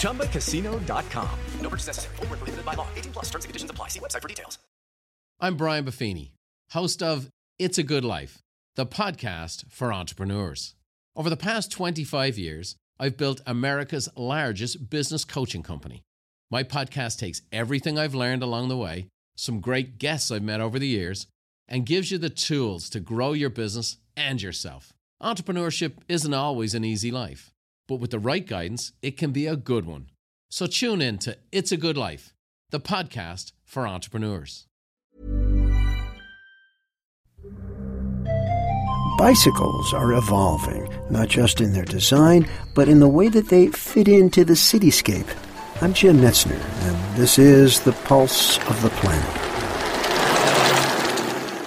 ChumbaCasino.com. No purchase necessary. Full prohibited by law. 18 plus terms and conditions apply. See website for details. I'm Brian Buffini, host of It's a Good Life, the podcast for entrepreneurs. Over the past 25 years, I've built America's largest business coaching company. My podcast takes everything I've learned along the way some great guests I've met over the years, and gives you the tools to grow your business and yourself. Entrepreneurship isn't always an easy life, but with the right guidance, it can be a good one. So tune in to It's a Good Life, the podcast for entrepreneurs. Bicycles are evolving, not just in their design, but in the way that they fit into the cityscape. I'm Jim Metzner, and this is The Pulse of the Planet.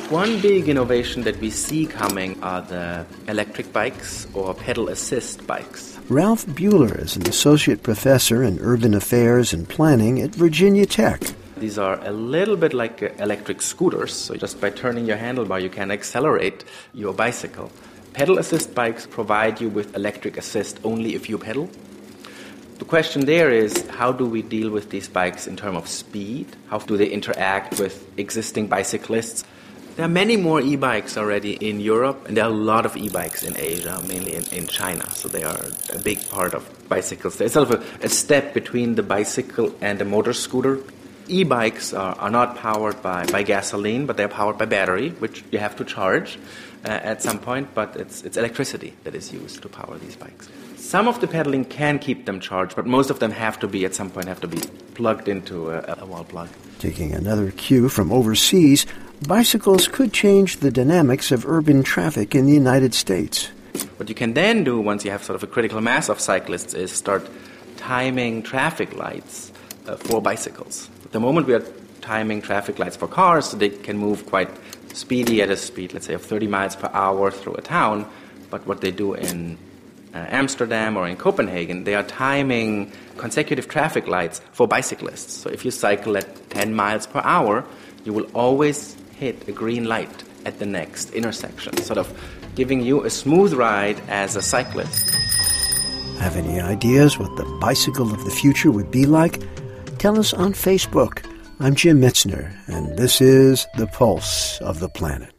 One big innovation that we see coming are the electric bikes or pedal assist bikes. Ralph Buehler is an associate professor in urban affairs and planning at Virginia Tech. These are a little bit like uh, electric scooters, so just by turning your handlebar, you can accelerate your bicycle. Pedal assist bikes provide you with electric assist only if you pedal, the question there is how do we deal with these bikes in terms of speed? How do they interact with existing bicyclists? There are many more e bikes already in Europe, and there are a lot of e bikes in Asia, mainly in, in China. So they are a big part of bicycles. There's sort of a, a step between the bicycle and the motor scooter. E bikes are, are not powered by, by gasoline, but they're powered by battery, which you have to charge uh, at some point, but it's, it's electricity that is used to power these bikes. Some of the pedaling can keep them charged, but most of them have to be, at some point, have to be plugged into a, a wall plug. Taking another cue from overseas, bicycles could change the dynamics of urban traffic in the United States. What you can then do once you have sort of a critical mass of cyclists is start timing traffic lights uh, for bicycles. At the moment, we are timing traffic lights for cars so they can move quite speedy at a speed, let's say, of 30 miles per hour through a town. But what they do in uh, Amsterdam or in Copenhagen, they are timing consecutive traffic lights for bicyclists. So if you cycle at 10 miles per hour, you will always hit a green light at the next intersection, sort of giving you a smooth ride as a cyclist. Have any ideas what the bicycle of the future would be like? Tell us on Facebook. I'm Jim Metzner, and this is The Pulse of the Planet.